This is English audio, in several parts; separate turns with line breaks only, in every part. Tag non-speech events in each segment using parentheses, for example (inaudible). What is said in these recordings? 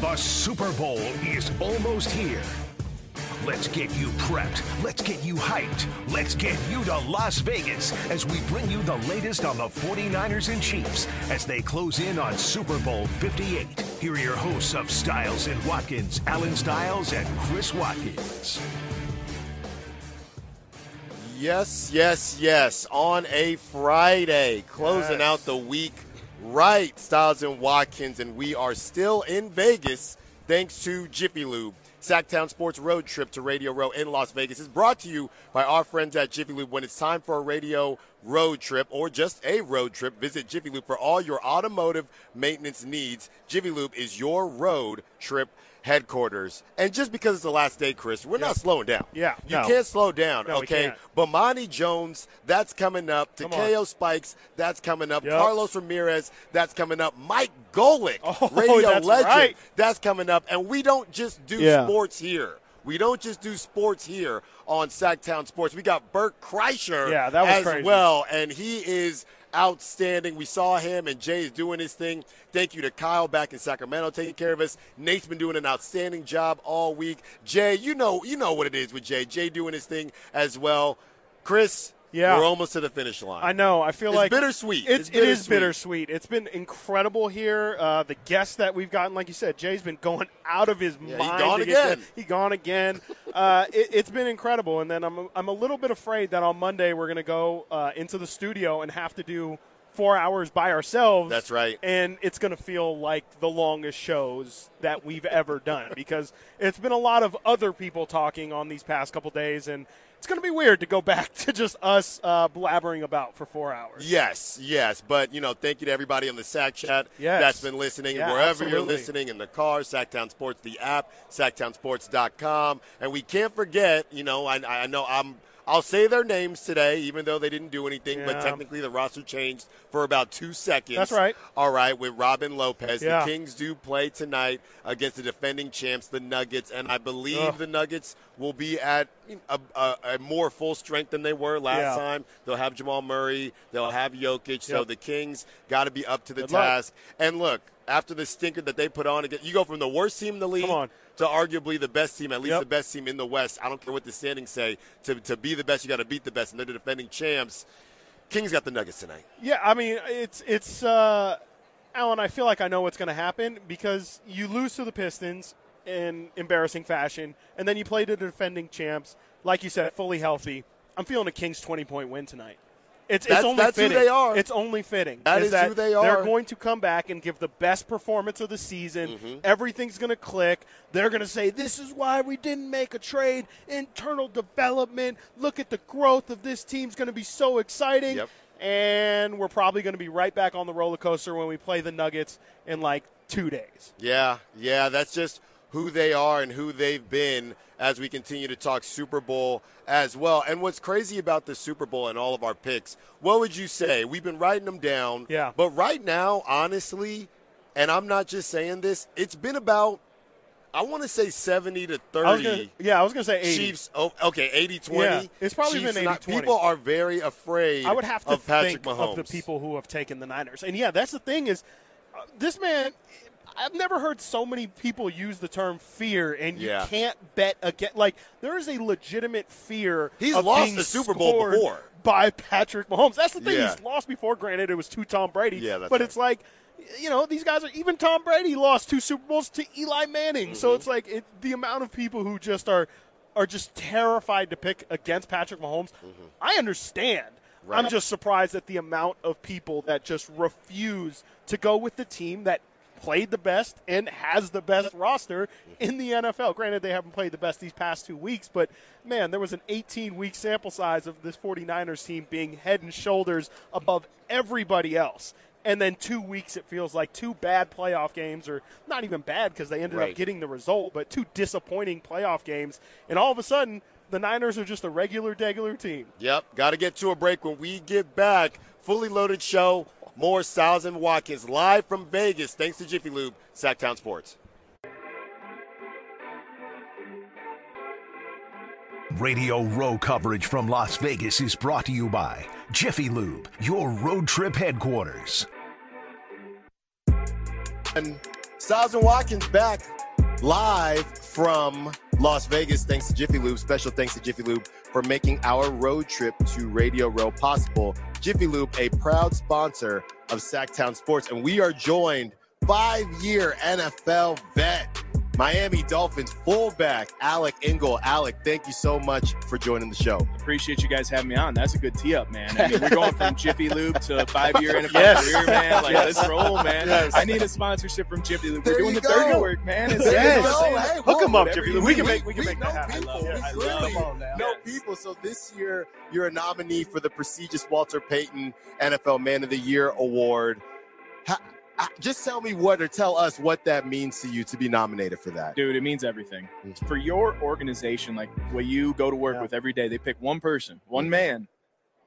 The Super Bowl is almost here. Let's get you prepped. Let's get you hyped. Let's get you to Las Vegas as we bring you the latest on the 49ers and Chiefs as they close in on Super Bowl 58. Here are your hosts of Stiles and Watkins, Alan Stiles and Chris Watkins.
Yes, yes, yes. On a Friday, closing
Yes.
out the week right, Stiles and Watkins, and we are still in Vegas thanks to Jiffy Lube. Sacktown Sports Road Trip to Radio Row in Las Vegas is brought to you by our friends at Jiffy Lube. When it's time for a radio road trip or just a road trip, visit Jiffy Lube for all your automotive maintenance needs. Jiffy Lube is your road trip headquarters. And just because it's the last day, Chris, we're not slowing down.
Yeah,
You
no.
can't slow down,
No,
okay? Bomani Jones, that's coming up. Takeo Spikes, that's coming up.
Yep.
Carlos Ramirez, that's coming up. Mike Golic,
Oh, (laughs)
radio
that's
legend,
right.
that's coming up. And we don't just do
Yeah.
sports here. We don't just do sports here on Sacktown Sports. We got Bert Kreischer
Yeah, that was
as
crazy.
well, and he is outstanding. We saw him, and Jay is doing his thing. Thank you to Kyle back in Sacramento taking care of us. Nate's been doing an outstanding job all week. Jay, you know, you know what it is with Jay. Jay doing his thing as well. Chris,
Yeah.
we're almost to the finish line.
I know. I feel
It's
like
bittersweet.
It's,
It's
it is
bittersweet.
bittersweet. It's been incredible here. Uh, the guests that we've gotten, like you said, Jay's been going out of his
Yeah, he
mind.
gone again.
he gone again. uh, it, it's been incredible. And then I'm I'm a little bit afraid that on Monday we're going to go uh, into the studio and have to do four hours by ourselves.
That's right.
And it's going to feel like the longest shows that we've ever done because it's been a lot of other people talking on these past couple days and. It's going to be weird to go back (laughs) to just us uh, blabbering about for four hours.
Yes, yes. But, you know, thank you to everybody on the Sack Chat
Yes.
that's been listening.
Yeah,
Wherever you're listening, in the car, Sacktown Sports, the app, sacktownsports.com. And we can't forget, you know, I, I know I'm. I'll say their names today, even though they didn't do anything, but technically the roster changed for about two seconds.
That's right.
All right, with Robin Lopez.
Yeah.
The Kings do play tonight against the defending champs, the Nuggets, and I believe
Ugh.
the Nuggets will be at a, a, a more full strength than they were last
Yeah.
time. They'll have Jamal Murray. They'll have Jokic. So the Kings got to be up to the
Good luck.
task. And look, after the stinker that they put on, again, you go from the worst team in the league to arguably the best team, at least
Yep.
the best team in the West. I don't care what the standings say. To, to be the best, you got to beat the best, and they're the defending champs. Kings got the Nuggets tonight.
Yeah, I mean, it's it's uh, Alan. I feel like I know what's going to happen because you lose to the Pistons in embarrassing fashion, and then you play to the defending champs, like you said, fully healthy. I'm feeling a Kings 20 point win tonight. It's,
That's-
it's only
that's who
fitting.
they are.
It's only fitting.
That is
that
who they are.
They're going to come back and give the best performance of the season.
Mm-hmm.
Everything's going to click. They're going to say, "This is why we didn't make a trade. Internal development. Look at the growth of this team team's going to be so exciting."
Yep.
and we're probably going to be right back on the roller coaster when we play the Nuggets in like two days.
Yeah, yeah, that's just who they are and who they've been as we continue to talk Super Bowl as well. And what's crazy about the Super Bowl and all of our picks, what would you say? We've been writing them down.
Yeah.
But right now, honestly, and I'm not just saying this, it's been about, I want to say 70 to 30.
I gonna, yeah, I was going to say 80.
Chiefs, oh, okay, 80 20.
Yeah, it's probably been
not-
80-20.
People are very afraid
I would have to
of Patrick
think
Mahomes.
of the people who have taken the Niners. And yeah, that's the thing is, uh, this man. I've never heard so many people use the term fear, and you
Yeah.
can't bet against. Like there is a legitimate fear.
He's
of
lost the Super Bowl before.
by Patrick Mahomes. That's the thing.
Yeah.
He's lost before. Granted, it was to Tom Brady.
Yeah, that's
but
right.
it's like, you know, these guys are. Even Tom Brady lost two Super Bowls to Eli Manning. So
Mm-hmm.
it's like it, the amount of people who just are are just terrified to pick against Patrick Mahomes. I understand.
Mm-hmm. Right.
I'm just surprised at the amount of people that just refuse to go with the team that played the best and has the best roster in the NFL. Granted, they haven't played the best these past two weeks, but man, there was an 18 week sample size of this 49ers team being head and shoulders above everybody else. And then two weeks, it feels like two bad playoff games, or not even bad because they ended
Right.
up getting the result, but two disappointing playoff games. And all of a sudden, the Niners are just a regular, degular team.
Yep, got to get to a break when we get back. Fully loaded show. More Stiles and Watkins live from Vegas. Thanks to Jiffy Lube, Sacktown Sports.
Radio Row coverage from Las Vegas is brought to you by Jiffy Lube, your road trip headquarters.
And Stiles and Watkins back live from Las Vegas. Thanks to Jiffy Lube. Special thanks to Jiffy Lube for making our road trip to Radio Row possible. Jiffy Lube, a proud sponsor of Sacktown Sports, and we are joined five-year NFL vet Miami Dolphins fullback Alec Ingold. Alec, thank you so much for joining the show.
Appreciate you guys having me on. That's a good tee up, man. I mean, we're going from (laughs) Jiffy Lube to five year NFL
Yes.
career, man. Like,
Yes.
let's roll, man.
Yes.
I need a sponsorship from Jiffy Lube.
There
We're doing the dirty
go.
work, man. It's
Yes.
you know what I'm
Yo,
saying?
hey,
Hook
whoa,
'em up, Jiffy Lube. We can make- we can make that happen.
People.
I love
We
it. I
clearly
love it.
Come on now.
know
Yes.
people. So this year, you're a nominee for the prestigious Walter Payton NFL Man of the Year award. Uh, just tell me what, or tell us what that means to you to be nominated for that.
Dude, it means everything. For your organization, like what you go to work
Yeah.
with every day, they pick one person, one man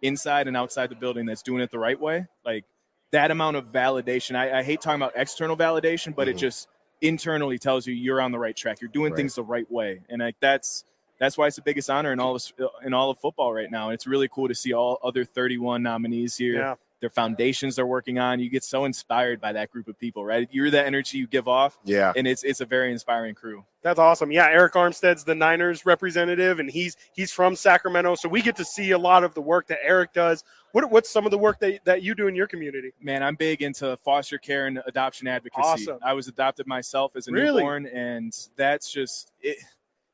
inside and outside the building that's doing it the right way. Like that amount of validation. I, I hate talking about external validation, but it
Mhm.
just internally tells you you're on the right track. You're doing
Right.
things the right way. And like that's that's why it's the biggest honor in all of in all of football right now. And it's really cool to see all other 31 nominees here
Yeah.
Their foundations they're working on. You get so inspired by that group of people, right? You're the energy you give off,
Yeah.
and it's it's a very inspiring crew.
That's awesome. Yeah, Arik Armstead's the Niners representative, and he's he's from Sacramento, so we get to see a lot of the work that Eric does. What, what's some of the work that, that you do in your community?
Man, I'm big into foster care and adoption advocacy.
Awesome.
I was adopted myself as a
Really?
newborn, and that's just it.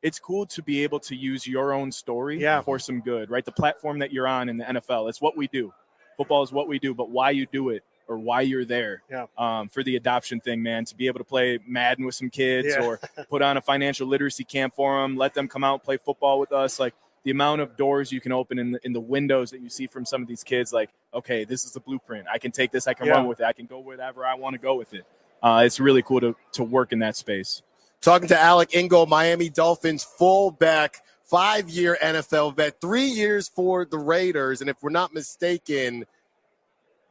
It's cool to be able to use your own story
Yeah.
for some good, right? The platform that you're on in the NFL, it's what we do. Football is what we do, but why you do it or why you're there.
Yeah.
Um, for the adoption thing, man, to be able to play Madden with some kids
Yeah.
or (laughs) put on a financial literacy camp for them, let them come out and play football with us, like the amount of doors you can open in the, in the windows that you see from some of these kids, like, okay, this is the blueprint. I can take this, I can
Yeah.
run with it, I can go wherever I want to go with it. Uh, it's really cool to, to work in that space.
Talking to Alec Ingold, Miami Dolphins fullback, five year NFL vet, three years for the Raiders. And if we're not mistaken,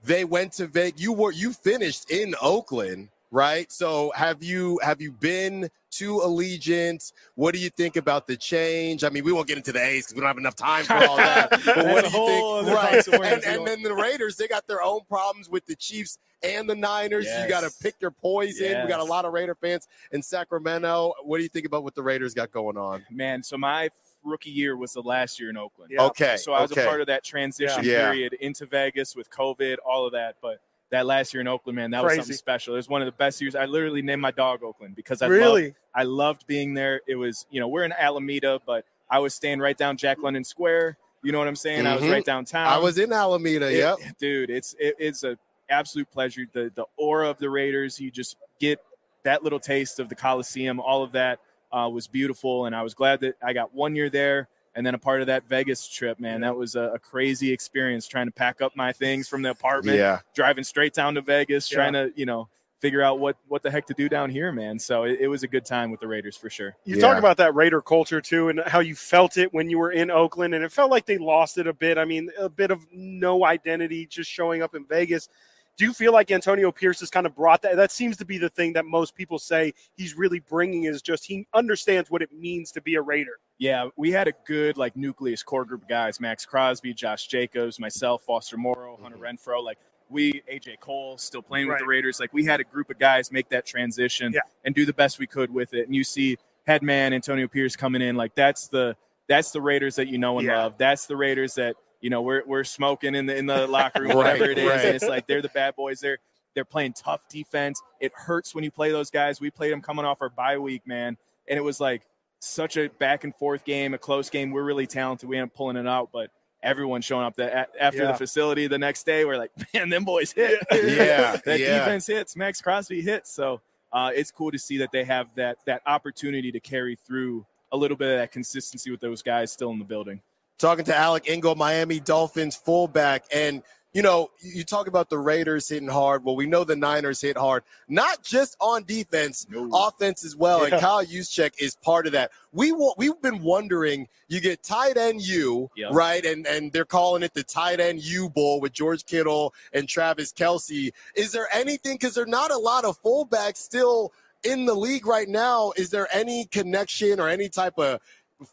they went to Vegas. You were you finished in Oakland, right? So have you have you been to Allegiant? What do you think about the change? I mean, we won't get into the A's because we don't have enough time for all that. (laughs) But what do you think? Right.
box of worms
And, and then the Raiders, they got their own problems with the Chiefs and the Niners. You got to pick your poison. We got a lot of Raider fans in Sacramento. What do you think about what the Raiders got going on?
Man, so my rookie year was the last year in Oakland.
Yeah.
Okay.
So I was
okay.
a part of that transition
Yeah.
period into Vegas with COVID, all of that. But that last year in Oakland, man, that was something special. It was one of the best years. I literally named my dog Oakland because I
really?
loved, I loved being there. It was, you know, we're in Alameda, but I was staying right down Jack London Square. You know what I'm saying? I was right downtown.
I was in Alameda.
It-
yep.
dude, it's it, it's a absolute pleasure. The the aura of the Raiders, you just get that little taste of the Coliseum. All of that uh, was beautiful, and I was glad that I got one year there. And then a part of that Vegas trip, man, that was a, a crazy experience. Trying to pack up my things from the apartment,
Yeah.
driving straight down to Vegas,
Yeah.
trying to you know figure out what what the heck to do down here, man. So it, it was a good time with the Raiders for sure.
You
Yeah.
talk about that Raider culture too, and how you felt it when you were in Oakland, and it felt like they lost it a bit. I mean, a bit of no identity, just showing up in Vegas. Do you feel like Antonio Pierce has kind of brought that? That seems to be the thing that most people say he's really bringing is just he understands what it means to be a Raider.
Yeah, we had a good like nucleus core group of guys: Maxx Crosby, Josh Jacobs, myself, Foster Moreau, mm-hmm. Hunter Renfrow. Like we, AJ Cole, still playing with the Raiders. Like we had a group of guys make that transition
Yeah.
and do the best we could with it. And you see headman Antonio Pierce coming in. Like that's the that's the Raiders that you know and
Yeah.
love. That's the Raiders that you know we're we're smoking in the in the (laughs) locker room,
Right,
whatever it is.
right.
And it's like they're the bad boys. They're they're playing tough defense. It hurts when you play those guys. We played them coming off our bye week, man, and it was like such a back and forth game, a close game. We're really talented. We ended up pulling it out, but everyone showing up the, a- after
Yeah.
the facility the next day, we're like, (laughs) man, them boys hit. (laughs)
Yeah, (laughs)
that
yeah.
defense hits. Maxx Crosby hits. So uh, it's cool to see that they have that that opportunity to carry through a little bit of that consistency with those guys still in the building.
talking to Alec Ingold, Miami Dolphins fullback. And, you know, you talk about the Raiders hitting hard. Well, we know the Niners hit hard, not just on defense,
No.
offense as well.
Yeah.
And Kyle Juszczyk is part of that. We we've been wondering. You get tight end U,
Yep.
right? And and they're calling it the tight end U Bowl with George Kittle and Travis Kelce. Is there anything? Because there're not a lot of fullbacks still in the league right now. Is there any connection or any type of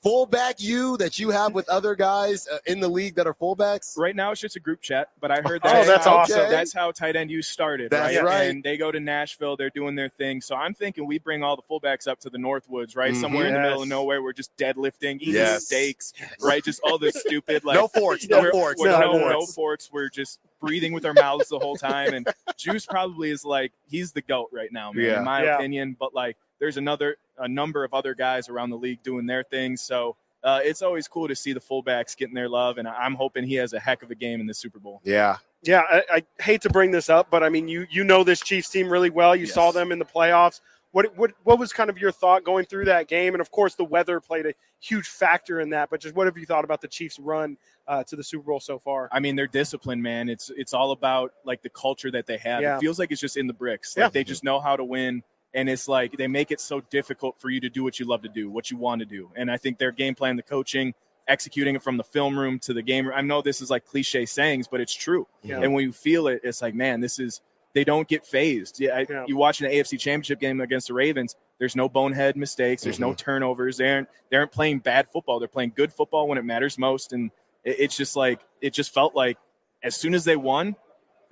fullback you that you have with other guys uh, in the league that are fullbacks?
Right now, it's just a group chat, but I heard that. (laughs)
Oh,
that.
that's
how,
awesome.
That's how tight end you started.
That's
right?
right.
And they go to Nashville. They're doing their thing. So I'm thinking we bring all the fullbacks up to the Northwoods, right?
Mhm.
Somewhere in the middle of nowhere. We're just deadlifting, eating
Yes.
steaks, right? Just all this stupid (laughs) like
no forks, no forks,
No
no,
forks.
no forks. We're just breathing with our mouths the whole time. And Juice probably is like he's the goat right now, man,
Yeah.
in my
Yeah.
opinion. But like, there's another a number of other guys around the league doing their things. So uh, it's always cool to see the fullbacks getting their love, and I'm hoping he has a heck of a game in the Super Bowl.
Yeah.
Yeah, I, I hate to bring this up, but I mean, you you know this Chiefs team really well. You
Yes.
saw them in the playoffs. What what what was kind of your thought going through that game? And of course, the weather played a huge factor in that. But just what have you thought about the Chiefs' run uh, to the Super Bowl so far?
I mean, they're disciplined, man. It's it's all about like the culture that they have.
Yeah.
It feels like it's just in the bricks. Like
Yeah.
they just know how to win, and it's like they make it so difficult for you to do what you love to do, what you want to do. And I think their game plan, the coaching, executing it from the film room to the game. room. I know this is like cliche sayings, but it's true.
Yeah.
And when you feel it, it's like, man, this is. They don't get phased. Yeah, I,
Yeah.
you watch an AFC Championship game against the Ravens. There's no bonehead mistakes. There's no mm-hmm. turnovers. They aren't. They aren't playing bad football. They're playing good football when it matters most. And it, it's just like it just felt like as soon as they won,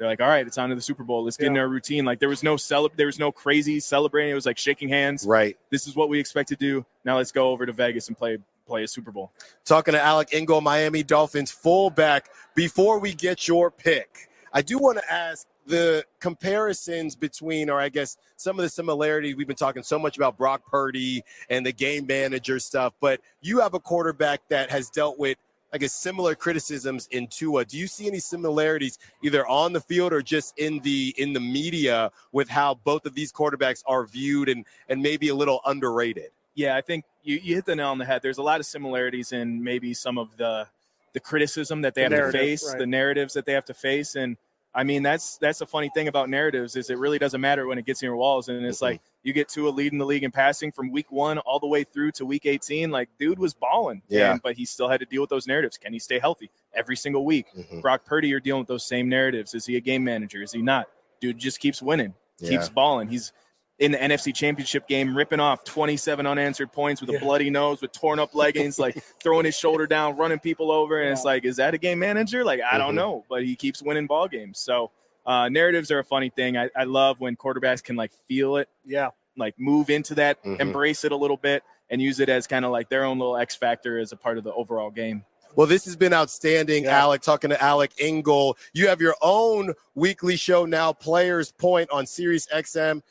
they're like, all right, it's on to the Super Bowl. Let's get in our routine. Like there was no cele- there was no crazy celebrating. It was like shaking hands.
Right.
This is what we expect to do. Now let's go over to Vegas and play play a Super Bowl.
Talking to Alec Ingold, Miami Dolphins fullback. Before we get your pick, I do want to ask the comparisons between, or I guess some of the similarities. We've been talking so much about Brock Purdy and the game manager stuff, but you have a quarterback that has dealt with, I guess, similar criticisms in Tua. Do you see any similarities either on the field or just in the in the media with how both of these quarterbacks are viewed and and maybe a little underrated?
Yeah, I think you, you hit the nail on the head. There's a lot of similarities in maybe some of the the criticism that they
The
have to face,
right.
the narratives that they have to face, and I mean that's that's the funny thing about narratives is it really doesn't matter when it gets in your walls, and it's
Mhm.
like you get to a lead in the league in passing from week one all the way through to week 18. Like dude was balling,
Yeah.
and- but he still had to deal with those narratives. Can he stay healthy every single week?
Mhm.
Brock Purdy, you're dealing with those same narratives. Is he a game manager? Is he not? Dude just keeps winning,
Yeah.
keeps balling. He's in the NFC Championship game, ripping off 27 unanswered points with a
Yeah.
bloody nose, with torn up leggings, like (laughs) throwing his shoulder down, running people over. And it's like, is that a game manager? Like, I
Mhm.
don't know, but he keeps winning ball games. So uh, narratives are a funny thing. I, I love when quarterbacks can like feel it,
Yeah,
like move into that,
Mhm.
embrace it a little bit, and use it as kind of like their own little X factor as a part of the overall game.
Well, this has been outstanding,
Yeah.
Alec. Talking to Alec Ingold. You have your own weekly show now, Players Point on Sirius XM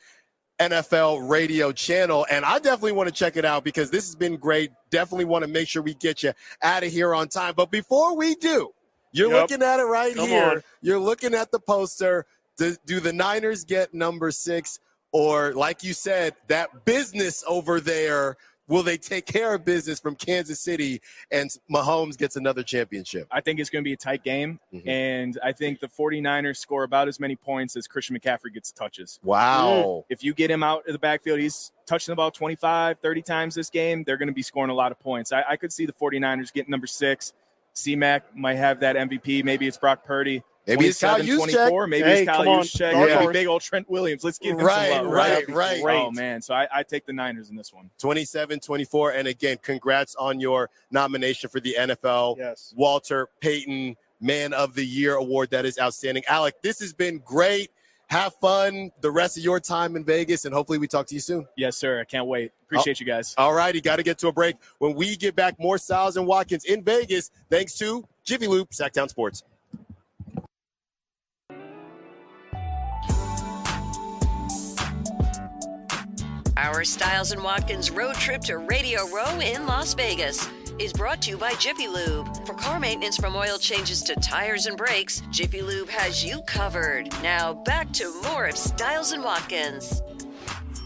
NFL radio channel. And I definitely want to check it out because this has been great. Definitely want to make sure we get you out of here on time. But before we do, you're
Yep.
looking at it right
Come
here.
on.
You're looking at the poster. Do, do the Niners get number six? Or, like you said, that business over there, will they take care of business from Kansas City and Mahomes gets another championship?
I think it's going to be a tight game.
Mhm.
And I think the 49ers score about as many points as Christian McCaffrey gets touches.
Wow.
If you get him out of the backfield, he's touching the ball 25, 30 times this game. They're going to be scoring a lot of points. I, I could see the 49ers getting number six. C-Mac might have that MVP. Maybe it's Brock Purdy.
Maybe it's Kyle Juszczyk.
24. Maybe
Hey,
it's Kyle
come on.
Juszczyk.
Dark
Maybe big old Trent Williams. Let's give him
Right,
some love.
right,
That'd
right.
Oh, man. So I, I take the Niners in this one.
27 24. And again, congrats on your nomination for the NFL
yes.
Walter Payton Man of the Year award. That is outstanding. Alec, this has been great. Have fun the rest of your time in Vegas, and hopefully we talk to you soon.
Yes, sir. I can't wait. Oh, Appreciate you guys.
All righty, got to get to a break. When we get back, more Stiles and Watkins in Vegas, thanks to Jiffy Lube, Sacktown Sports.
Our Stiles and Watkins road trip to Radio Row in Las Vegas is brought to you by Jiffy Lube. For car maintenance from oil changes to tires and brakes, Jiffy Lube has you covered. Now back to more of Stiles and Watkins.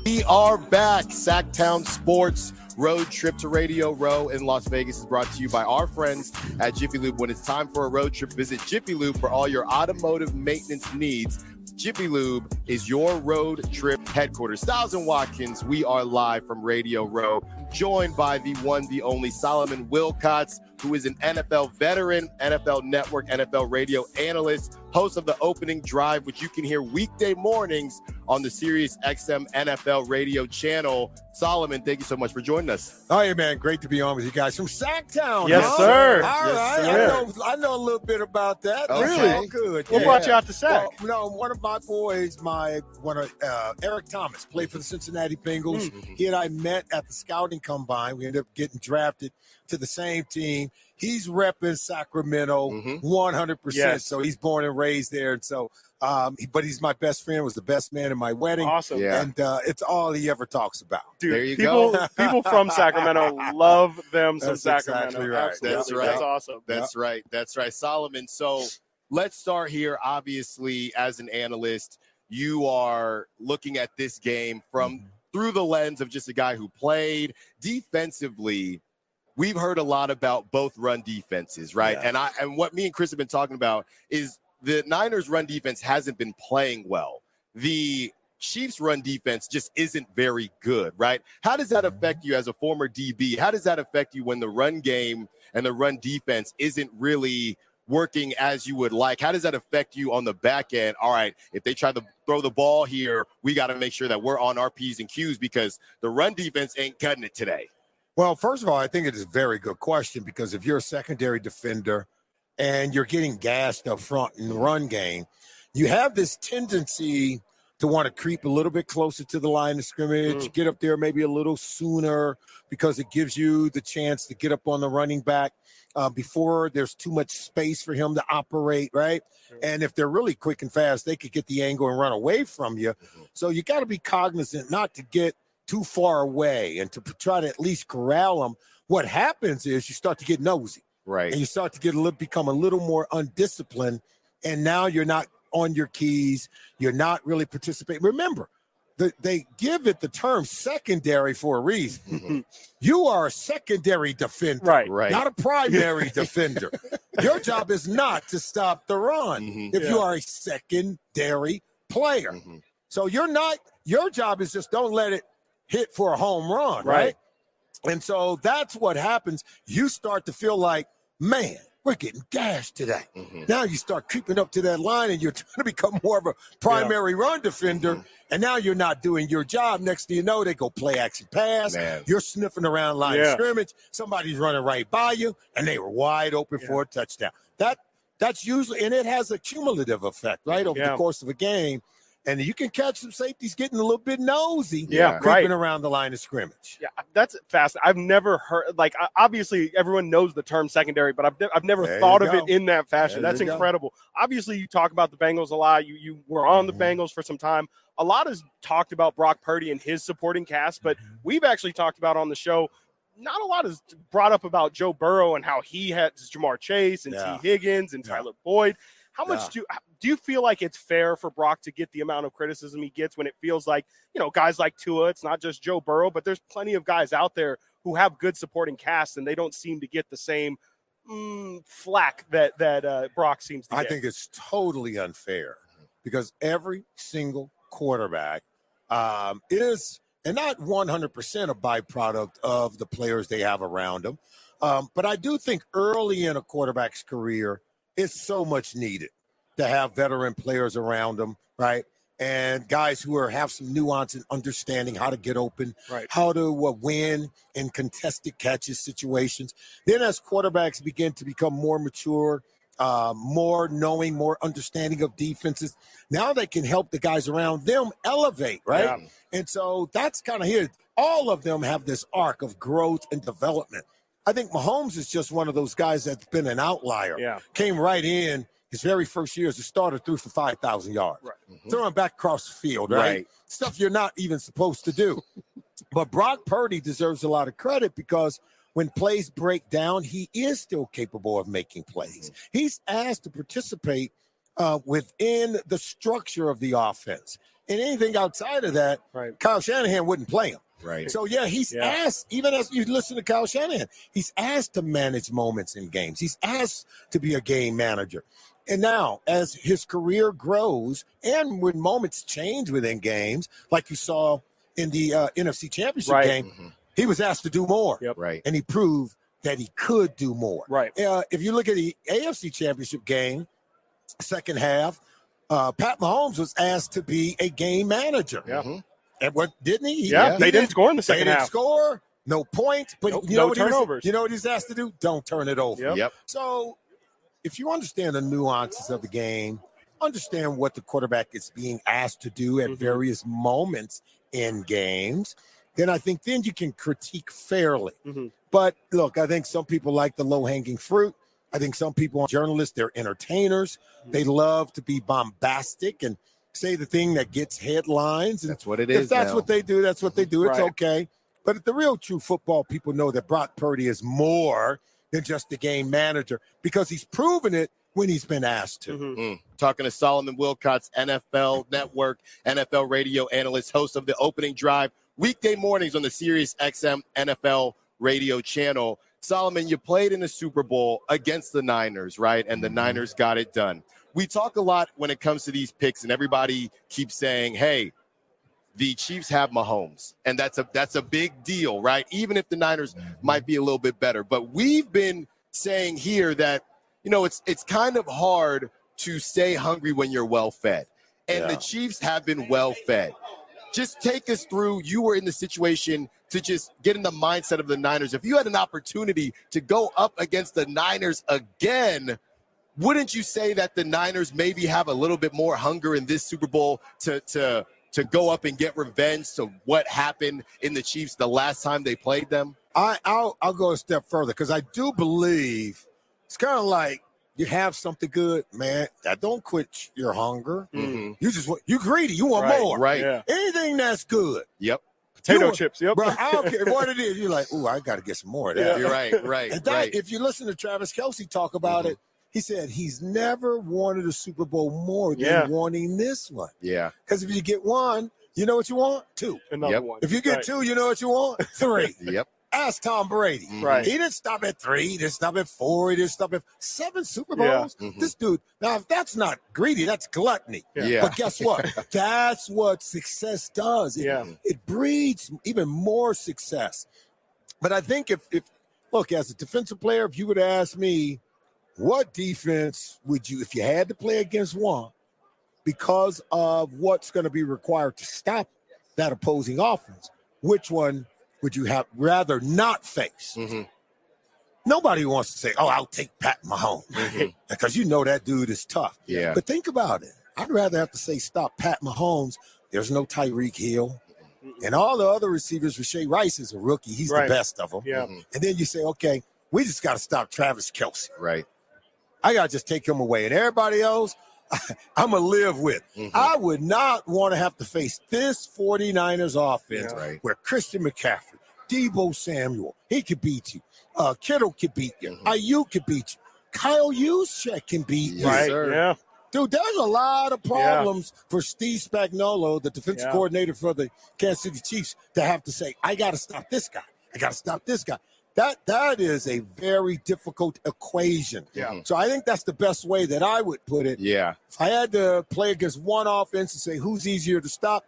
We are back. Sacktown Sports road trip to Radio Row in Las Vegas is brought to you by our friends at Jiffy Lube. When it's time for a road trip, visit Jiffy Lube for all your automotive maintenance needs. Jiffy Lube, is your road trip headquarters. Stiles and Watkins, we are live from Radio Row, joined by the one, the only Solomon Wilcots, who is an NFL veteran, NFL Network, NFL radio analyst, host of the opening drive, which you can hear weekday mornings on the Sirius XM NFL radio channel. Solomon, thank you so much for joining us.
Oh, yeah, man. Great to be on with you guys from Sacktown.
Yes,
huh?
sir.
All
Yes,
right.
sir.
I, know, I know a little bit about that.
Okay. Really?
all good.
What
yeah.
brought you out to Sack?
Well, no, one of my boys, my one of uh, Eric Thomas, played for the Cincinnati Bengals. He and I met at the scouting combine. We ended up getting drafted to the same team. He's repping Sacramento
Mhm.
100%.
Yes.
So he's born and raised there. And so, um, but he's my best friend, was the best man in my wedding.
Awesome.
Yeah.
And uh, it's all he ever talks about.
Dude,
There you
people,
go. (laughs)
people from Sacramento love them some
That's
Sacramento.
exactly right.
Absolutely.
That's
That's, awesome.
That's right. That's right. Solomon. So let's start here. Obviously, as an analyst, you are looking at this game from through the lens of just a guy who played defensively. We've heard a lot about both run defenses, right?
Yeah.
And I and what me and Chris have been talking about is the Niners run defense hasn't been playing well. The Chiefs run defense just isn't very good, right? How does that mm-hmm. affect you as a former DB? How does that affect you when the run game and the run defense isn't really working as you would like? How does that affect you on the back end? All right, if they try to throw the ball here, we got to make sure that we're on our P's and Q's because the run defense ain't cutting it today.
Well, first of all, I think it is a very good question because if you're a secondary defender and you're getting gassed up front in the run game, you have this tendency to want to creep a little bit closer to the line of scrimmage, get up there maybe a little sooner because it gives you the chance to get up on the running back uh, before there's too much space for him to operate, right? And if they're really quick and fast, they could get the angle and run away from you. So you got to be cognizant not to get too far away and to try to at least corral them. What happens is you start to get nosy
Right.
and you start to get a little, become a little more undisciplined, and now you're not on your keys. You're not really participating. Remember, the, they give it the term secondary for a reason. (laughs) you are a secondary defender,
Right.
Right.
not a primary (laughs) defender. Your job is not to stop the run
Mhm.
if you are a secondary player.
Mhm.
So you're not. Your job is just don't let it hit for a home run, right?
Right.
And so that's what happens. You start to feel like, man, we're getting gashed today.
Mhm.
Now you start creeping up to that line and you're (laughs) trying to become more of a primary run defender. And now you're not doing your job. Next thing you know, they go play action pass.
Man.
You're sniffing around line
Yeah.
scrimmage. Somebody's running right by you, and they were wide open for a touchdown. That that's usually and it has a cumulative effect, right? Over
Yeah.
the course of a game. And you can catch some safeties getting a little bit nosy,
Yeah,
creeping
right.
around the line of scrimmage.
Yeah, that's fast. I've never heard like obviously everyone knows the term secondary, but I've, ne- I've never
There
thought of
go.
it in that fashion.
There
that's
you go.
incredible. Obviously, you talk about the Bengals a lot. You you were on the
Mhm.
Bengals for some time. A lot is talked about Brock Purdy and his supporting cast, but
Mm-hmm.
we've actually talked about on the show. Not a lot is brought up about Joe Burrow and how he had Ja'Marr Chase and
Yeah.
Tee Higgins and
Yeah.
Tyler Boyd. How much
Yeah.
do do you feel like it's fair for Brock to get the amount of criticism he gets when it feels like you know guys like Tua? It's not just Joe Burrow, but there's plenty of guys out there who have good supporting casts and they don't seem to get the same mm, flack that that uh, Brock seems to get.
I
get.
think it's totally unfair because every single quarterback um, is, and not 100% a byproduct of the players they have around them. Um, but I do think early in a quarterback's career, it's so much needed to have veteran players around them, right? And guys who are have some nuance and understanding how to get open,
Right.
how to uh, win in contested catches situations. Then, as quarterbacks begin to become more mature, uh, more knowing, more understanding of defenses. Now they can help the guys around them elevate, right?
Yeah.
And so that's kind of here. All of them have this arc of growth and development. I think Mahomes is just one of those guys that's been an outlier.
Yeah.
Came right in his very first year as a starter, threw for 5,000 yards.
Right.
Throwing back across the field, right?
Right.
Stuff you're not even supposed to do. but Brock Purdy deserves a lot of credit because when plays break down, he is still capable of making plays. He's asked to participate uh, within the structure of the offense. And anything outside of that,
Right.
Kyle Shanahan wouldn't play him.
Right.
So yeah, he's
Yeah.
asked, even as you listen to Kyle Shanahan, he's asked to manage moments in games. He's asked to be a game manager. And now, as his career grows and when moments change within games, like you saw in the uh, NFC Championship
Right.
game, he was asked to do more.
Yep.
Right.
And he proved that he could do more.
Right.
Uh, if you look at the AFC Championship game, second half, uh, Pat Mahomes was asked to be a game manager.
Yeah.
Mhm.
And what didn't he?
Yeah,
He
they didn't score in the second
They
second
didn't
half.
score. No points. But
Nope,
you know
no
what he was-
turnovers.
you know what he's asked to do? Don't turn it over.
Yep.
Yep.
So, if you understand the nuances of the game, understand what the quarterback is being asked to do at
Mhm.
various moments in games, then I think then you can critique fairly.
Mhm.
But look, I think some people like the low hanging fruit. I think some people are journalists, they're entertainers. They love to be bombastic and say the thing that gets headlines. And
That's what it
if
is.
that's
now.
what they do, that's what they do. It's
Right.
okay. But the real true football people know that Brock Purdy is more than just a game manager because he's proven it when he's been asked to.
Mhm.
Mm. Talking to Solomon Wilcots, NFL Network, NFL radio analyst, host of the opening drive, weekday mornings on the Sirius XM NFL radio channel. Solomon, you played in the Super Bowl against the Niners, right? And the Niners got it done. We talk a lot when it comes to these picks, and everybody keeps saying, hey, the Chiefs have Mahomes, and that's a that's a big deal, right? Even if the Niners mm-hmm. might be a little bit better, but we've been saying here that you know it's it's kind of hard to stay hungry when you're well fed, and the Chiefs have been well fed. Just take us through. You were in the situation to just get in the mindset of the Niners. If you had an opportunity to go up against the Niners again, wouldn't you say that the Niners maybe have a little bit more hunger in this Super Bowl to to to go up and get revenge to what happened in the Chiefs the last time they played them?
I, I'll, I'll go a step further because I do believe it's kind of like you have something good, man. That don't quit your hunger.
Mhm.
You just want you greedy. You want
Right,
more.
Right.
Yeah.
Anything that's good,
Yep.
Potato
You-
chips. Yep.
bro. I don't (laughs) care what it is. You're like, ooh, I got to get some more of that.
Yeah.
You're right. Right.
And that,
right.
if you listen to Travis Kelce talk about
Mhm.
it, he said he's never wanted a Super Bowl more than
Yeah.
wanting this one.
yeah.
Because if you get one, you know what you want? Two.
Another
Yep.
one.
If you get
Right.
two, you know what you want? (laughs) Three.
Yep.
Ask Tom Brady.
Mhm.
Right.
He didn't stop at three. He didn't stop at four. He didn't stop at seven Super
Yeah.
Bowls.
Mhm.
This dude, now, if that's not greedy, that's gluttony.
Yeah.
Yeah.
But guess what? (laughs) that's what success does. It,
Yeah.
it breeds even more success. But I think if, if, look, as a defensive player, if you would ask me, what defense would you, if you had to play against one, because of what's going to be required to stop that opposing offense, which one would you have rather not face?
Mhm.
Nobody wants to say, "Oh, I'll take Pat Mahomes," (laughs)
Mhm.
because you know that dude is tough.
Yeah.
But think about it. I'd rather have to say, "Stop Pat Mahomes." There's no Tyreek Hill, and all the other receivers. Rashee Rice is a rookie. He's
Right.
the best of them.
Yeah.
Mhm.
And then you say, "Okay, we just got to stop Travis Kelce.
Right.
I got to just take him away." And everybody else, (laughs) I'm gonna live with.
Mhm.
I would not want to have to face this 49ers offense
Yeah. Right.
where Christian McCaffrey, Deebo Samuel, he could beat you. Uh, Kittle could beat you.
Mhm.
Aiyuk could beat you. Kyle Juszczyk can beat you.
Right.
sir.
Yeah.
Dude, there's a lot of problems for Steve Spagnuolo, the defensive
Yeah.
coordinator for the Kansas City Chiefs, to have to say, I got to stop this guy. I got to stop this guy. That That is a very difficult equation.
Yeah.
So I think that's the best way that I would put it.
Yeah.
If I had to play against one offense and say who's easier to stop,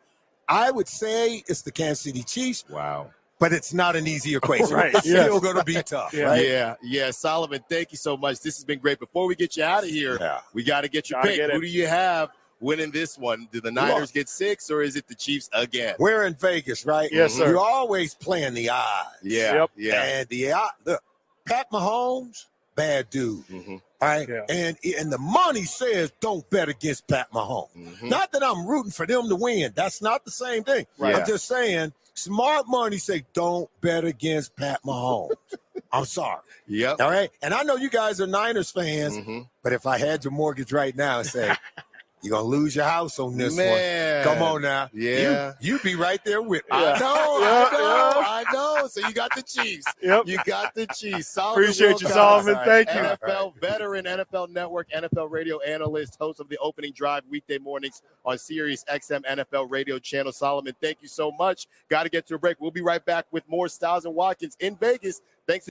I would say it's the Kansas City Chiefs,
Wow.
but it's not an easy (laughs) equation.
Right,
It's
yes.
still going to be tough,
Yeah.
right?
Yeah. Yeah. Solomon, thank you so much. This has been great. Before we get you out of here,
Yeah.
we got to get your
Gotta
pick.
get.
Who do you have winning this one? Do the Niners get six or is it the Chiefs again?
We're in Vegas, right?
Yes, sir.
You're always playing the odds.
Yeah.
Yep.
Yeah.
And the odd- look, Pat Mahomes, bad dude.
Mhm.
All right.
Yeah.
And and the money says don't bet against Pat Mahomes.
Mhm.
Not that I'm rooting for them to win. That's not the same thing.
Right.
I'm just saying smart money say don't bet against Pat Mahomes. (laughs) I'm sorry.
Yep.
All right. And I know you guys are Niners fans,
Mhm.
but if I had your mortgage right now and say, (laughs) you're gonna lose your house on this
Man.
one. Come on now.
Yeah.
You, you be right there with me.
I know,
Yeah,
I know, (laughs)
yeah.
I know. So you got the Chiefs.
Yep.
You got the Chiefs. Solomon
Appreciate you,
Wilcots,
Solomon. Thank you.
NFL veteran, NFL Network, NFL radio analyst, host of the Opening Drive weekday mornings on Sirius XM NFL radio channel. Solomon, thank you so much. Got to get to a break. We'll be right back with more Stiles and Watkins in Vegas. Thanks.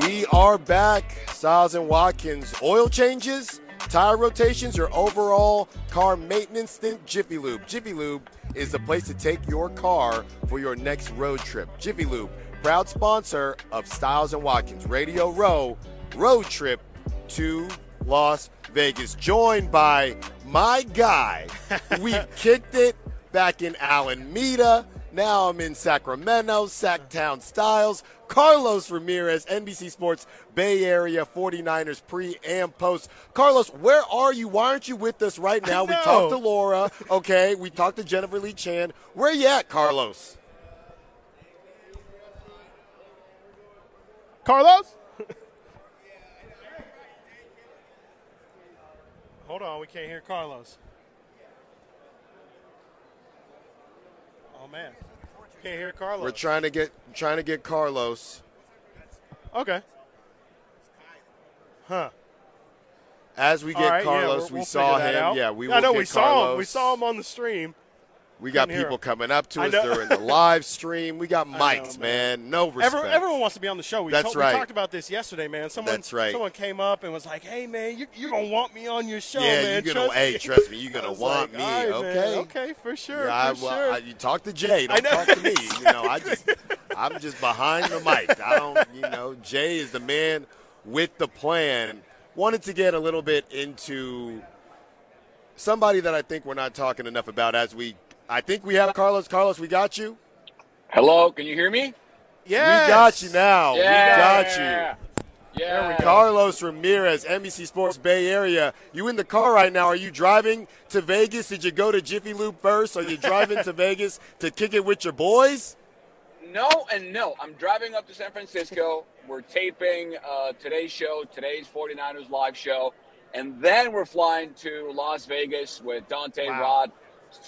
We are back. Stiles and Watkins. Oil changes tire rotations, or overall car maintenance, think Jiffy Lube. Jiffy Lube is the place to take your car for your next road trip. Jiffy Lube, proud sponsor of Stiles and Watkins Radio Row road trip to Las Vegas, joined by my guy. (laughs) We've kicked it back in Alameda. Now I'm in Sacramento, Sacktown Stiles. Carlos Ramirez, NBC Sports Bay Area 49ers pre and post. Carlos, where are you? Why aren't you with us right now? We talked to Laura, okay? We talked to Jennifer Lee Chan. Where you at, Carlos?
Carlos? Hold on, we can't hear Carlos. Oh man, can't hear Carlos.
We're trying to get trying to get Carlos.
Okay. Huh.
As we get
right, yeah,
Carlos,
we'll-
we saw him.
out.
Yeah, we
I
will
know
get
we saw
Carlos.
him. We saw him on the stream.
We got people
him.
coming up to
I
us during the live stream. We got (laughs)
know,
mics, man. No respect.
Everyone, everyone wants to be on the show. We,
That's right.
we talked about this yesterday, man. Someone,
That's right.
Someone came up and was like, "Hey, man, you, you're gonna want me on your show,
yeah,
man.
you're gonna.
trust
hey,
me." (laughs)
trust me, you're gonna want
like,
me.
"All right, man.
okay.
Okay, for sure.
Yeah, I,
for
well,
sure.
I, you talk to Jay. (laughs)
I
Don't
know.
talk to me. You know, I just, I'm just behind the mic. I don't, you know, Jay is the man with the plan. Wanted to get a little bit into somebody that I think we're not talking enough about as we. I think we have Carlos. Carlos, we got you.
Hello, can you hear me?
Yeah,
We got you now. We got you.
Yeah.
There we go.
Carlos Ramirez, NBC Sports Bay Area. You in the car right now? Are you driving to Vegas? Did you go to Jiffy Lube first? Are you driving to (laughs) Vegas to kick it with your boys?
No and no. I'm driving up to San Francisco. We're taping uh, today's show, today's 49ers live show. And then we're flying to Las Vegas with Dante
Wow.
Rod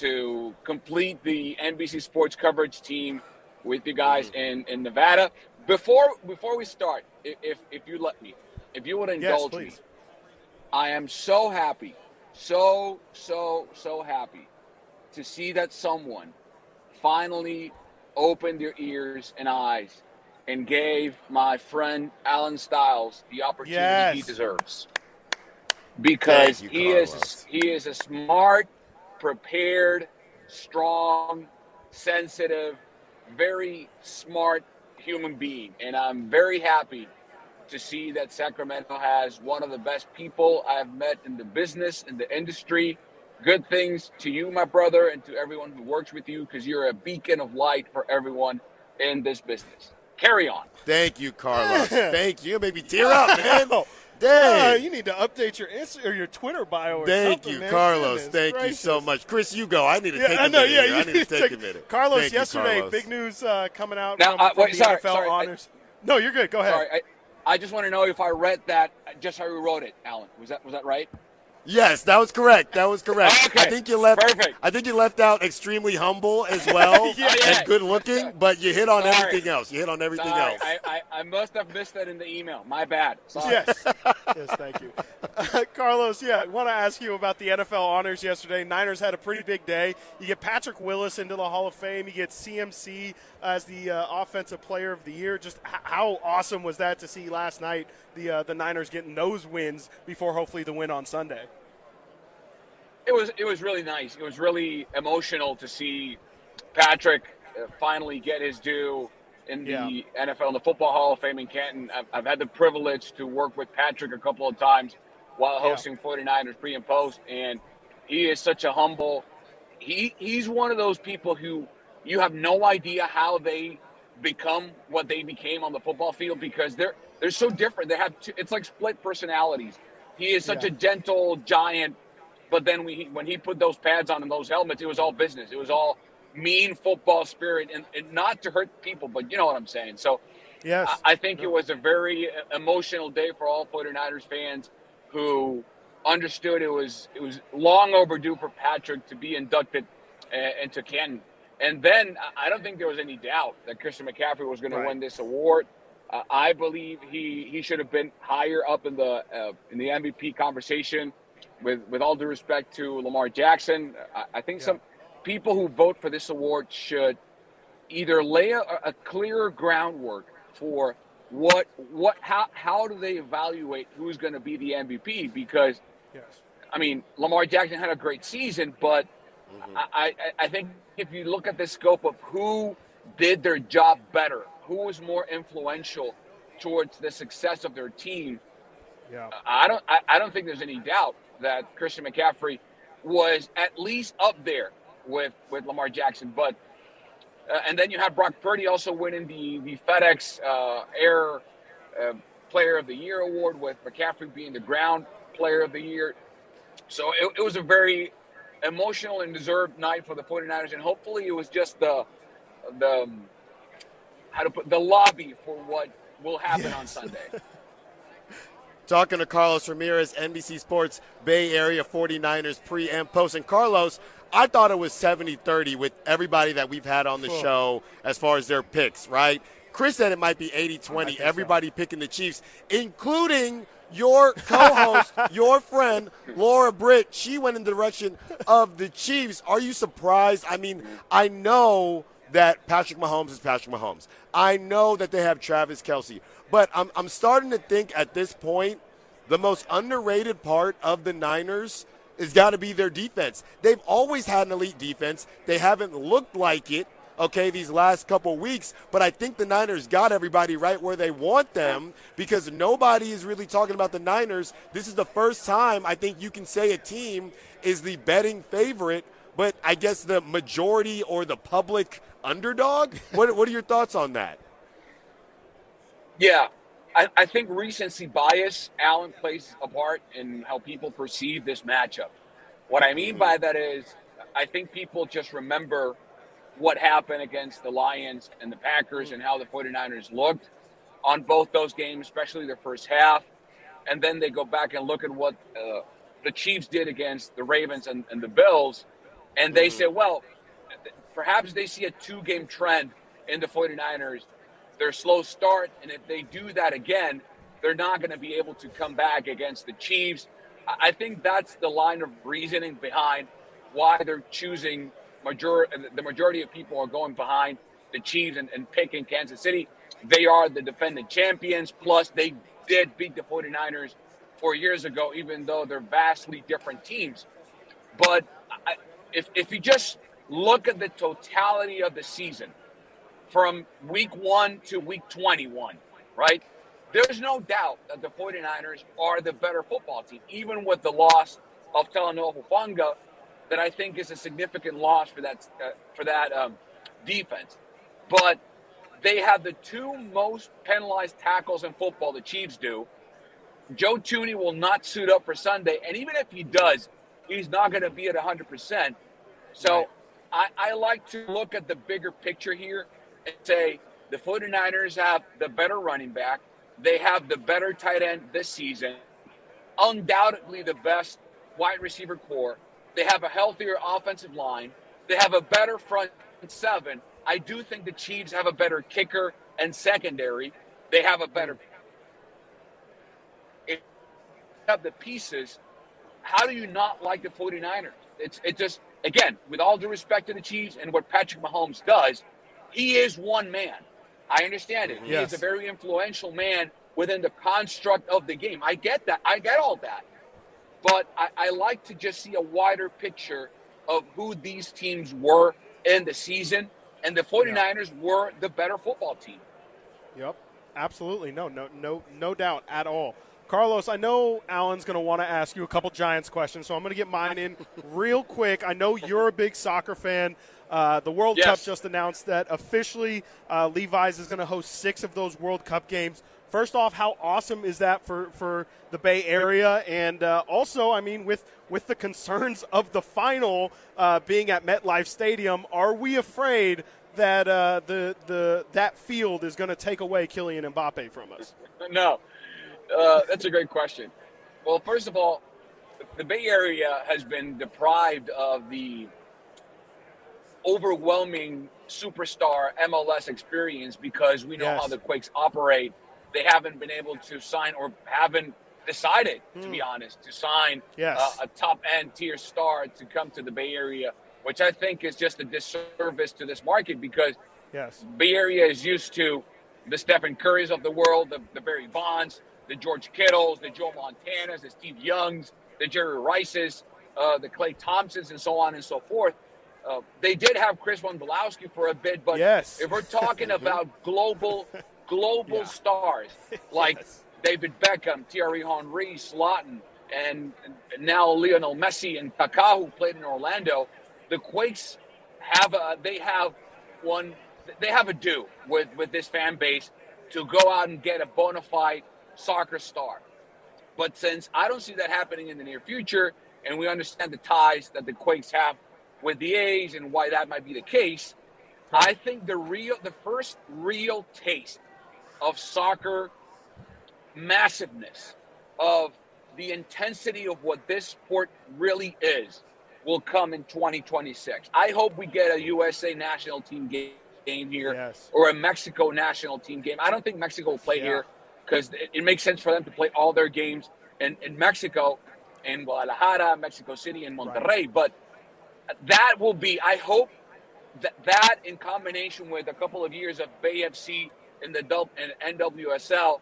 to complete the NBC Sports coverage team with you guys in, in Nevada. Before before we start, if if you let me, if you would
Yes,
indulge me. I am so happy, so, so, so happy to see that someone finally opened their ears and eyes and gave my friend Alan Stiles the opportunity he deserves. Because
you,
he is he is a smart, prepared, strong, sensitive, very smart human being. And I'm very happy to see that Sacramento has one of the best people I've met in the business, in the industry. Good things to you, my brother, and to everyone who works with you because you're a beacon of light for everyone in this business. Carry on.
Thank you, Carlos. Thank you. Maybe tear up, (laughs) man.
No.
Dang.
Uh, you need to update your Insta or your Twitter bio. Or
Thank
something,
you,
man.
Carlos.
Goodness
Thank you so much. Chris, you go. I need to
Yeah,
take
I
a
know.
minute.
Yeah.
I
you
need to
need to
take a minute.
Carlos,
Thank you,
yesterday,
Carlos.
big news uh, coming out
Now,
from,
uh,
from
wait,
the
sorry,
NFL
sorry, I-
no, you're good. Go ahead.
Sorry, I, I just want to know if I read that just how you wrote it, Alan. Was that was that right?
Yes, that was correct. That was correct.
Okay,
I think you left.
perfect.
I think you left out extremely humble as well (laughs)
Yeah.
and good looking, but you hit on
Sorry.
everything else. You hit on everything
Sorry,
else.
I, I, I must have missed that in the email. My bad. Sorry.
Yes. (laughs) yes, thank you. Uh, (laughs) Carlos, yeah, I want to ask you about the NFL honors yesterday. Niners had a pretty big day. You get Patrick Willis into the Hall of Fame. You get CMC as the uh, Offensive Player of the Year. Just h- how awesome was that to see last night, the, uh, the Niners getting those wins before hopefully the win on Sunday?
It was it was really nice. It was really emotional to see Patrick uh, finally get his due in the
Yeah.
NFL and the Football Hall of Fame in Canton. I've, I've had the privilege to work with Patrick a couple of times while
Yeah.
hosting 49ers pre and post, and he is such a humble. He he's one of those people who you have no idea how they become what they became on the football field because they're they're so different. They have two, it's like split personalities. He is such
Yeah.
a gentle giant but then we, when he put those pads on and those helmets, it was all business. It was all mean football spirit, and, and not to hurt people, but you know what I'm saying. So
Yes.
I, I think it was a very emotional day for all 49ers fans who understood it was it was long overdue for Patrick to be inducted uh, into Canton. And then I- I don't think there was any doubt that Christian McCaffrey was going
Right.
to win this award. Uh, I believe he he should have been higher up in the uh, in the MVP conversation. With with all due respect to Lamar Jackson, I, I think
Yeah.
some people who vote for this award should either lay a, a clear groundwork for what what how how do they evaluate who's going to be the MVP because
Yes.
I mean, Lamar Jackson had a great season, but mm-hmm. I, I, I think if you look at the scope of who did their job better, who was more influential towards the success of their team, yeah. I don't I, I don't think there's any doubt that Christian McCaffrey was at least up there with with Lamar Jackson. But uh, and then you have Brock Purdy also winning the the FedEx uh, Air uh, Player of the Year award, with McCaffrey being the Ground Player of the Year. So it, it was a very emotional and deserved night for the 49ers, and hopefully it was just the the um, how to put the lobby for what will happen yes. on Sunday. (laughs)
Talking to Carlos Ramirez, NBC Sports Bay Area 49ers pre and post. And Carlos, I thought it was 70 30 with everybody that we've had on the cool. show as far as their picks, right? Chris said it might be 80 20, everybody so. picking the Chiefs, including your co-host, (laughs) your friend Laura Britt, she went in the direction of the Chiefs. Are you surprised? I mean, I know that Patrick Mahomes is Patrick Mahomes. I know that they have Travis Kelce, but I'm I'm starting to think at this point the most underrated part of the Niners has got to be their defense. They've always had an elite defense. They haven't looked like it okay, these last couple weeks. But I think the Niners got everybody right where they want them because nobody is really talking about the Niners. This is the first time I think you can say a team is the betting favorite, but I guess the majority or the public underdog. What, what are your thoughts on that?
Yeah, I, I think recency bias, Alan, plays a part in how people perceive this matchup. What I mean by that is, I think people just remember what happened against the Lions and the Packers and how the 49ers looked on both those games, especially their first half. And then they go back and look at what uh, the Chiefs did against the Ravens and, and the Bills. And they mm-hmm. say, well, perhaps they see a two game trend in the 49ers. Their slow start. And if they do that again, they're not going to be able to come back against the Chiefs. I think that's the line of reasoning behind why they're choosing major the majority of people are going behind the Chiefs and, and picking Kansas City. They are the defending champions. Plus, they did beat the 49ers four years ago, even though they're vastly different teams. But if, if you just look at the totality of the season from week one to week 21, right? There's no doubt that the 49ers are the better football team, even with the loss of Talanoa Hufanga, that I think is a significant loss for that uh, for that um, defense. But they have the two most penalized tackles in football. The Chiefs do. Joe Thuney will not suit up for Sunday, and even if he does, he's not going to be at 100. percent So right. I, I like to look at the bigger picture here and say the 49ers have the better running back. They have the better tight end this season. Undoubtedly, the best wide receiver core. They have a healthier offensive line. They have a better front seven. I do think the Chiefs have a better kicker and secondary. They have a better. Hmm. If you have the pieces, how do you not like the 49ers? It's it just again, with all due respect to the Chiefs and what Patrick Mahomes does, he is one man. I understand it. He yes. is a very influential man within the construct of the game. I get that. I get all that. But I, I like to just see a wider picture of who these teams were in the season. And the 49ers yeah. were the better football team.
Yep. Absolutely. No, no, no, no doubt at all. Carlos, I know Alan's going to want to ask you a couple Giants questions, so I'm going to get mine in real quick. I know you're a big soccer fan. Uh, the World yes. Cup just announced that officially uh, Levi's is going to host six of those World Cup games. First off, how awesome is that for, for the Bay Area? And uh, also, I mean, with, with the concerns of the final uh, being at MetLife Stadium, are we afraid that uh, the, the, that field is going to take away Kylian Mbappe from us? (laughs)
No. Uh, that's a great question. Well, first of all, the Bay Area has been deprived of the overwhelming superstar MLS experience because we know yes. how the Quakes operate. They haven't been able to sign or haven't decided, to be hmm. honest, to sign yes. uh, a top end tier star to come to the Bay Area, which I think is just a disservice to this market because yes. Bay Area is used to the Stephen Currys of the world, the, the Barry Bonds, the George Kittles, the Joe Montanas, the Steve Youngs, the Jerry Rices, uh, the Klay Thompsons, and so on and so forth. Uh, they did have Chris Von Wondolowski for a bit, but
Yes.
if we're talking (laughs) about global global
Yeah.
stars (laughs) like
Yes.
David Beckham, Thierry Henry, Zlatan, and and now Lionel Messi and Kaká, who played in Orlando, the Quakes have a they have one they have a do with with this fan base to go out and get a bona fide soccer star. But since I don't see that happening in the near future, and we understand the ties that the Quakes have with the A's and why that might be the case, I think the real the first real taste of soccer massiveness of the intensity of what this sport really is will come in 2026. I hope we get a USA national team game, game here
Yes.
or a Mexico national team game. I don't think Mexico will play
Yeah.
here because it, it makes sense for them to play all their games in, in Mexico, in Guadalajara, Mexico City, and Monterrey. But that will be, I hope that that in combination with a couple of years of Bay FC in the and NWSL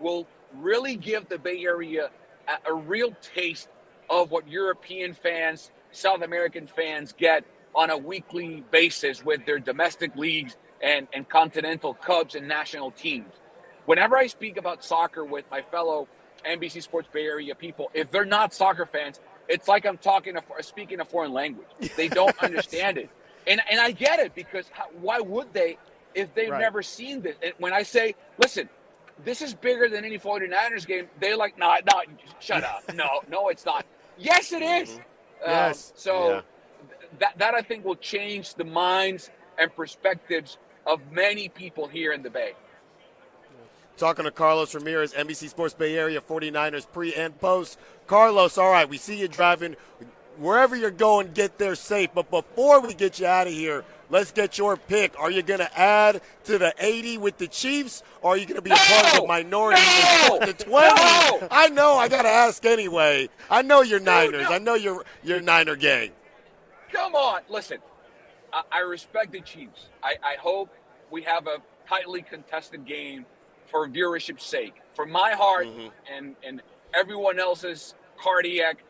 will really give the Bay Area a, a real taste of what European fans, South American fans get on a weekly basis with their domestic leagues and, and continental clubs and national teams. Whenever I speak about soccer with my fellow NBC Sports Bay Area people, if they're not soccer fans, it's like I'm talking a, speaking a foreign language. (laughs) They don't understand it, and and I get it because how, why would they if they've
Right.
never seen this? And when I say, listen, this is bigger than any 49ers game, they're like, nah, nah, shut up. No, no, it's not. Yes, it is. Um,
Yes.
so
Yeah.
that that I think will change the minds and perspectives of many people here in the Bay.
Talking to Carlos Ramirez, NBC Sports Bay Area 49ers pre and post. Carlos, all right, we see you driving. Wherever you're going, get there safe. But before we get you out of here, let's get your pick. Are you going to add to the 80 with the Chiefs, or are you going to be a part of the minority
No!
the 20?
No!
I know. I got to ask anyway. I know you're Niners. I know you're, you're Niner gang.
Come on, listen. I, I respect the Chiefs. I, I hope we have a tightly contested game for viewership's sake, for my heart mm-hmm. and and everyone else's cardiac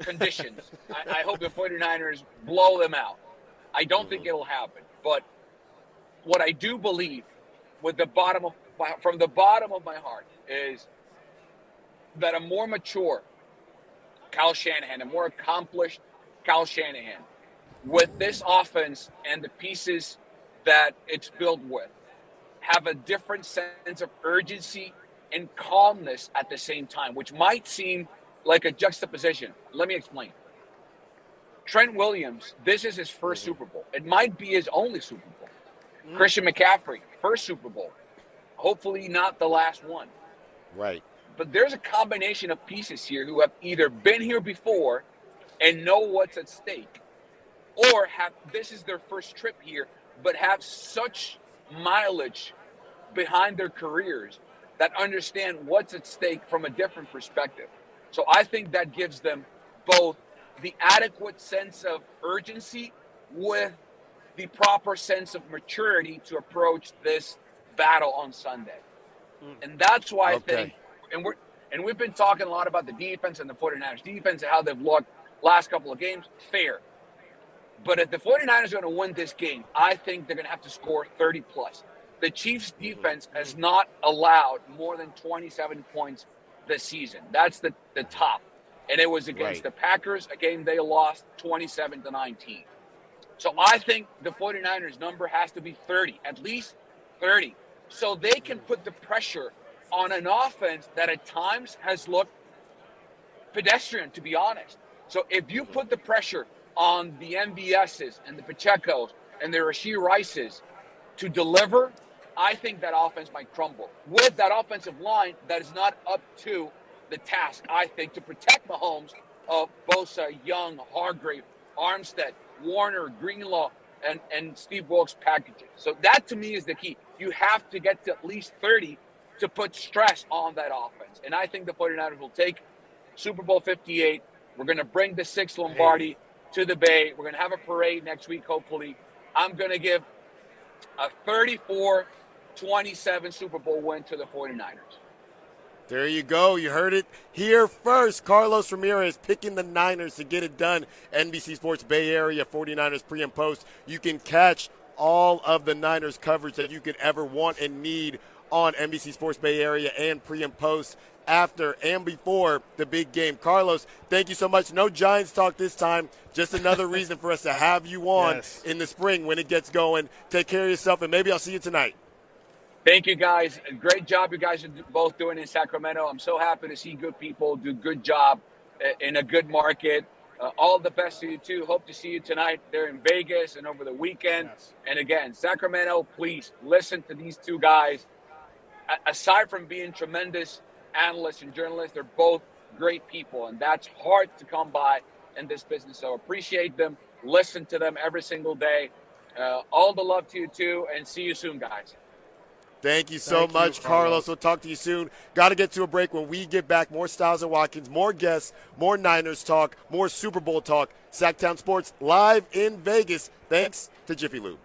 conditions. (laughs) I, I hope the 49ers blow them out. I don't think mm-hmm. it'll happen, but what I do believe, with the bottom of my, from the bottom of my heart, is that a more mature Kyle Shanahan, a more accomplished Kyle Shanahan, with this offense and the pieces that it's built with, have a different sense of urgency and calmness at the same time, which might seem like a juxtaposition. Let me explain. Trent Williams, this is his 1st mm-hmm. Super Bowl. It might be his only Super Bowl. Mm-hmm. Christian McCaffrey, first Super Bowl. Hopefully not the last one
Right.
but there's a combination of pieces here who have either been here before and know what's at stake or have this is their first trip here but have such mileage behind their careers that understand what's at stake from a different perspective so i think that gives them both the adequate sense of urgency with the proper sense of maturity to approach this battle on sunday hmm. and that's why
Okay.
I think, and we're and we've been talking a lot about the defense and the 49ers defense and how they've looked last couple of games. Fair. But if the 49ers are going to win this game, I think they're going to have to score 30 plus. The Chiefs defense has not allowed more than 27 points this season. That's the, the top. And it was against
Right.
the Packers, a game they lost 27 to 19. So I think the 49ers number has to be 30, at least 30, so they can put the pressure on an offense that at times has looked pedestrian, to be honest. So if you put the pressure on the MVSs and the Pachecos and the Rashee Rices to deliver, I think that offense might crumble. With that offensive line that is not up to the task, I think, to protect Mahomes of Bosa, Young, Hargrave, Armstead, Warner, Greenlaw, and, and Steve Wilks packages. So that to me is the key. You have to get to at least 30 to put stress on that offense. And I think the 49ers will take Super Bowl 58. We're going to bring the sixth Lombardi to the Bay. We're going to have a parade next week, hopefully. I'm going to give a 34 27 Super Bowl win to the 49ers.
There you go. You heard it here first. Carlos Ramirez picking the Niners to get it done. NBC Sports Bay Area 49ers pre and post. You can catch all of the Niners coverage that you could ever want and need on NBC Sports Bay Area and pre and post after and before the big game. Carlos, thank you so much. No Giants talk this time. Just another (laughs) reason for us to have you on
Yes.
in the spring when it gets going. Take care of yourself, and maybe I'll see you tonight.
Thank you guys. Great job you guys are both doing in Sacramento. I'm so happy to see good people do good job uh, in a good market. Uh, all the best to you too. Hope to see you tonight there in Vegas and over the weekend.
Yes.
And again, Sacramento, please listen to these two guys. A- aside from being tremendous analysts and journalists, they're both great people, and that's hard to come by in this business. So appreciate them. Listen to them every single day. Uh, all the love to you too, and see you soon, guys.
Thank you so
Thank you,
much,
Carlos.
Carlos. We'll talk to you soon. Got to get to a break when we get back. More Stiles and Watkins, more guests, more Niners talk, more Super Bowl talk. Sactown Sports live in Vegas. Thanks to Jiffy Lube.